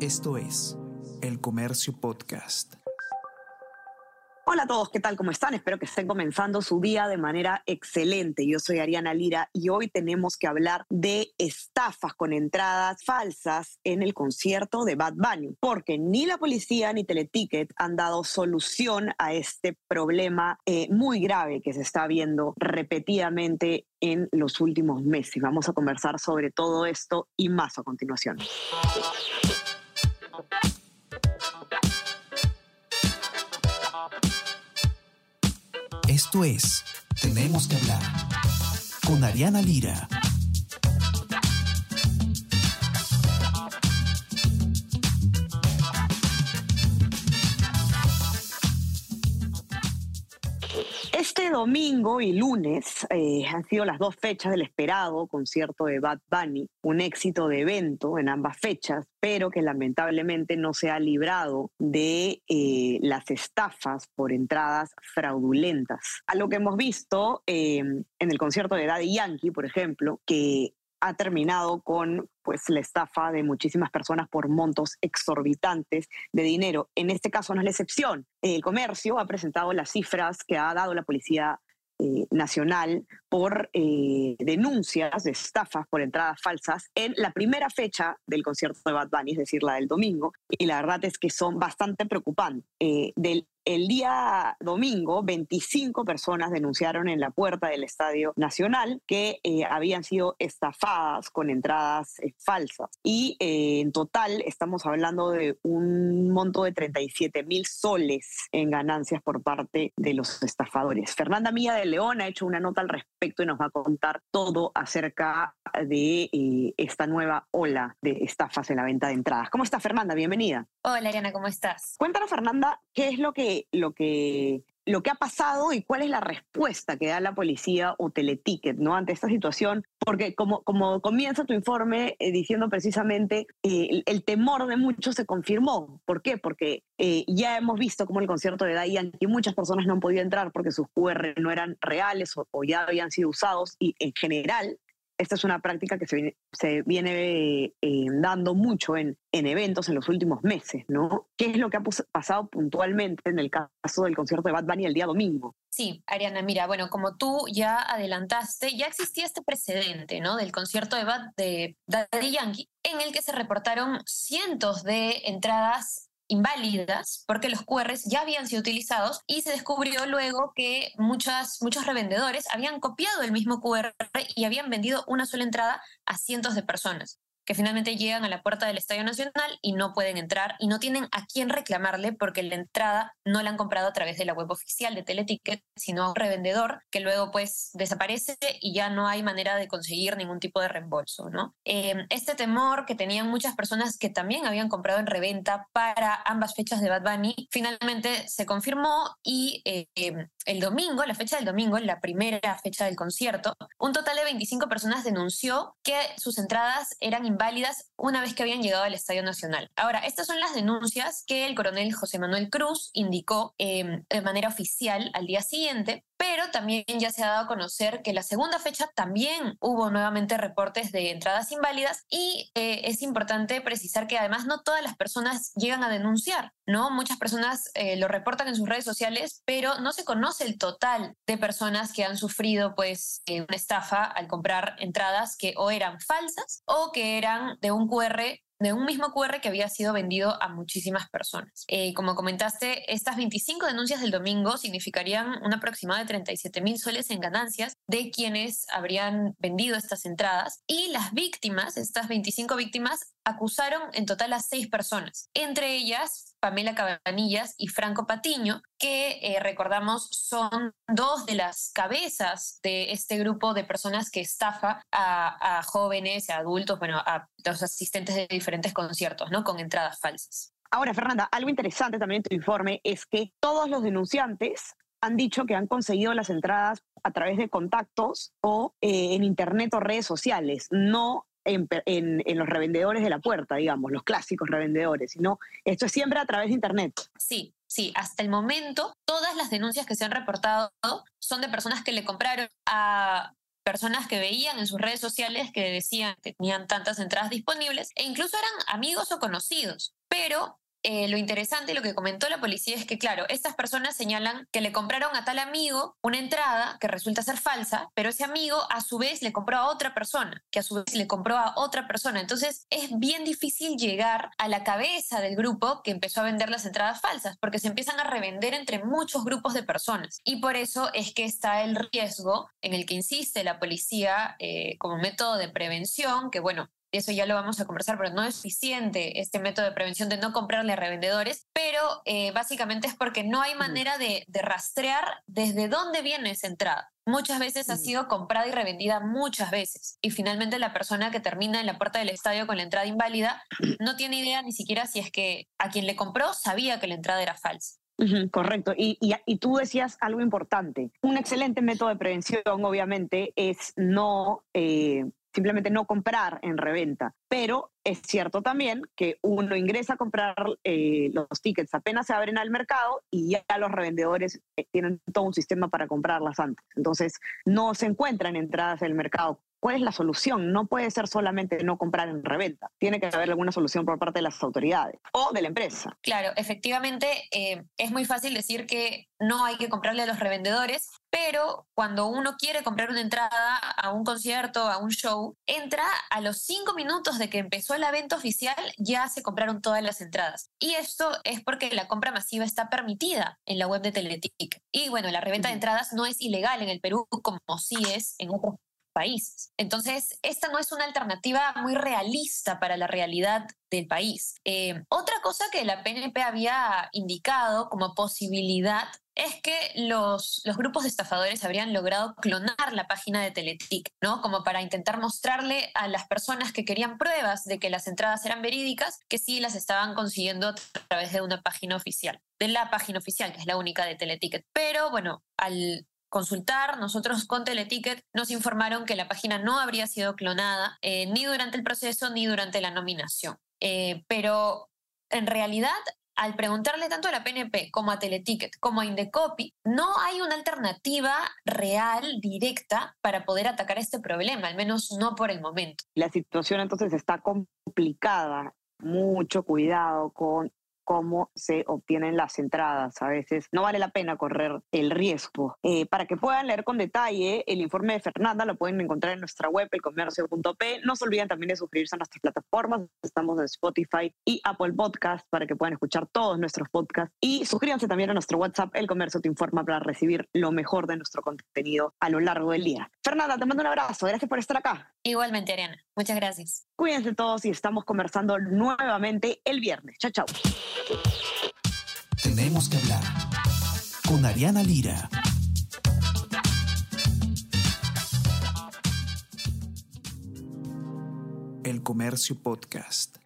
Esto es El Comercio Podcast. Hola a todos, ¿qué tal? ¿Cómo están? Espero que estén comenzando su día de manera excelente. Yo soy Ariana Lira y hoy tenemos que hablar de estafas con entradas falsas en el concierto de Bad Bunny, porque ni la policía ni Teleticket han dado solución a este problema eh, muy grave que se está viendo repetidamente en los últimos meses. Vamos a conversar sobre todo esto y más a continuación. Esto es Tenemos que hablar con Ariana Lira. Este domingo y lunes eh, han sido las dos fechas del esperado concierto de Bad Bunny, un éxito de evento en ambas fechas, pero que lamentablemente no se ha librado de eh, las estafas por entradas fraudulentas. A lo que hemos visto eh, en el concierto de Daddy Yankee, por ejemplo, que ha terminado con pues la estafa de muchísimas personas por montos exorbitantes de dinero. En este caso no es la excepción. El comercio ha presentado las cifras que ha dado la Policía eh, Nacional por eh, denuncias de estafas por entradas falsas en la primera fecha del concierto de Bad Bunny, es decir, la del domingo. Y la verdad es que son bastante preocupantes. Eh, el día domingo, 25 personas denunciaron en la puerta del Estadio Nacional que eh, habían sido estafadas con entradas eh, falsas. Y eh, en total estamos hablando de un monto de 37 mil soles en ganancias por parte de los estafadores. Fernanda Mía de León ha hecho una nota al respecto y nos va a contar todo acerca de esta nueva ola de estafas en la venta de entradas. ¿Cómo está Fernanda? Bienvenida. Hola Ariana, ¿cómo estás? Cuéntanos Fernanda, ¿qué es lo que lo que, lo que ha pasado y cuál es la respuesta que da la policía o Teleticket ¿no? ante esta situación, porque como, como comienza tu informe eh, diciendo precisamente eh, el, temor de muchos se confirmó. ¿Por qué? Porque eh, ya hemos visto cómo el concierto de Dayan y muchas personas no han podido entrar porque sus QR no eran reales o ya habían sido usados y en general esta es una práctica que se viene, eh, dando mucho en, en, eventos en los últimos meses, ¿no? ¿Qué es lo que ha pasado puntualmente en el caso del concierto de Bad Bunny el día domingo? Sí, Ariana, mira, bueno, como tú ya adelantaste, ya existía este precedente, ¿no? Del concierto de Bad de Daddy Yankee, en el que se reportaron cientos de entradas inválidas porque los QRs ya habían sido utilizados y se descubrió luego que muchas, muchos revendedores habían copiado el mismo QR y habían vendido una sola entrada a cientos de personas que finalmente llegan a la puerta del Estadio Nacional y no pueden entrar y no tienen a quién reclamarle porque la entrada no la han comprado a través de la web oficial de Teleticket, sino a un revendedor que luego pues desaparece y ya no hay manera de conseguir ningún tipo de reembolso, ¿no? Em, este temor que tenían muchas personas que también habían comprado en reventa para ambas fechas de Bad Bunny, finalmente se confirmó y em, el domingo, la fecha del domingo, la primera fecha del concierto, un total de 25 personas denunció que sus entradas eran inválidas una vez que habían llegado al Estadio Nacional. Ahora, estas son las denuncias que el coronel José Manuel Cruz indicó em, de manera oficial al día siguiente pero también ya se ha dado a conocer que la segunda fecha también hubo nuevamente reportes de entradas inválidas y eh, es importante precisar que además no todas las personas llegan a denunciar, ¿no? Muchas personas eh, lo reportan en sus redes sociales, pero no se conoce el total de personas que han sufrido pues eh, una estafa al comprar entradas que o eran falsas o que eran de un QR de un mismo QR que había sido vendido a muchísimas personas. Eh, como comentaste, estas 25 denuncias del domingo significarían un aproximado de 37 mil soles en ganancias de quienes habrían vendido estas entradas y las víctimas, estas 25 víctimas, acusaron en total a seis personas, entre ellas Pamela Cabanillas y Franco Patiño, que eh, recordamos son dos de las cabezas de este grupo de personas que estafa a, jóvenes, a adultos, bueno, a los asistentes de diferentes conciertos, ¿no? Con entradas falsas. Ahora, Fernanda, algo interesante también en tu informe es que todos los denunciantes han dicho que han conseguido las entradas a través de contactos o eh, en internet o redes sociales, no en, los revendedores de la puerta, digamos, los clásicos revendedores, sino esto es siempre a través de Internet. Sí, sí, hasta el momento todas las denuncias que se han reportado son de personas que le compraron a personas que veían en sus redes sociales que decían que tenían tantas entradas disponibles e incluso eran amigos o conocidos. Pero eh, lo interesante y lo que comentó la policía es que, claro, estas personas señalan que le compraron a tal amigo una entrada que resulta ser falsa, pero ese amigo a su vez le compró a otra persona, que a su vez le compró a otra persona. Entonces es bien difícil llegar a la cabeza del grupo que empezó a vender las entradas falsas, porque se empiezan a revender entre muchos grupos de personas. Y por eso es que está el riesgo en el que insiste la policía eh, como método de prevención, que bueno, eso ya lo vamos a conversar, pero no es suficiente este método de prevención de no comprarle a revendedores, pero eh, básicamente es porque no hay manera de, rastrear desde dónde viene esa entrada. Muchas veces ha sido comprada y revendida muchas veces. Y finalmente la persona que termina en la puerta del estadio con la entrada inválida no tiene idea ni siquiera si es que a quien le compró sabía que la entrada era falsa. correcto. Y, y, tú decías algo importante. Un excelente método de prevención, obviamente, es no eh, simplemente no comprar en reventa. Pero es cierto también que uno ingresa a comprar eh, los tickets apenas se abren al mercado y ya los revendedores eh, tienen todo un sistema para comprarlas antes. Entonces, no se encuentran entradas en el mercado ¿Cuál es la solución? No puede ser solamente no comprar en reventa. Tiene que haber alguna solución por parte de las autoridades o de la empresa. Claro, efectivamente eh, es muy fácil decir que no hay que comprarle a los revendedores, pero cuando uno quiere comprar una entrada a un concierto, a un show, entra a los cinco minutos de que empezó la venta oficial, ya se compraron todas las entradas. Y esto es porque la compra masiva está permitida en la web de Teletic. Y bueno, la reventa de entradas no es ilegal en el Perú como sí es en otros países. Entonces, esta no es una alternativa muy realista para la realidad del país. Eh, otra cosa que la PNP había indicado como posibilidad es que los, los, grupos de estafadores habrían logrado clonar la página de Teletic, ¿no? Como para intentar mostrarle a las personas que querían pruebas de que las entradas eran verídicas, que sí las estaban consiguiendo a través de una página oficial, de la página oficial, que es la única de Teleticket. Pero bueno, al consultar, nosotros con Teleticket nos informaron que la página no habría sido clonada eh, ni durante el proceso ni durante la nominación. Eh, pero en realidad, al preguntarle tanto a la PNP como a Teleticket como a Indecopy, no hay una alternativa real, directa, para poder atacar este problema, al menos no por el momento. La situación entonces está complicada. Mucho cuidado con cómo se obtienen las entradas. A veces no vale la pena correr el riesgo. Eh, para que puedan leer con detalle el informe de Fernanda, lo pueden encontrar en nuestra web, elcomercio.p. No se olviden también de suscribirse a nuestras plataformas. Estamos en Spotify y Apple Podcast para que puedan escuchar todos nuestros podcasts. Y suscríbanse también a nuestro WhatsApp, El Comercio Te Informa, para recibir lo mejor de nuestro contenido a lo largo del día. Fernanda, te mando un abrazo. Gracias por estar acá. Igualmente, Ariana. Muchas gracias. Cuídense todos y estamos conversando nuevamente el viernes. Chao, chao. Tenemos que hablar con Ariana Lira. El Comercio Podcast.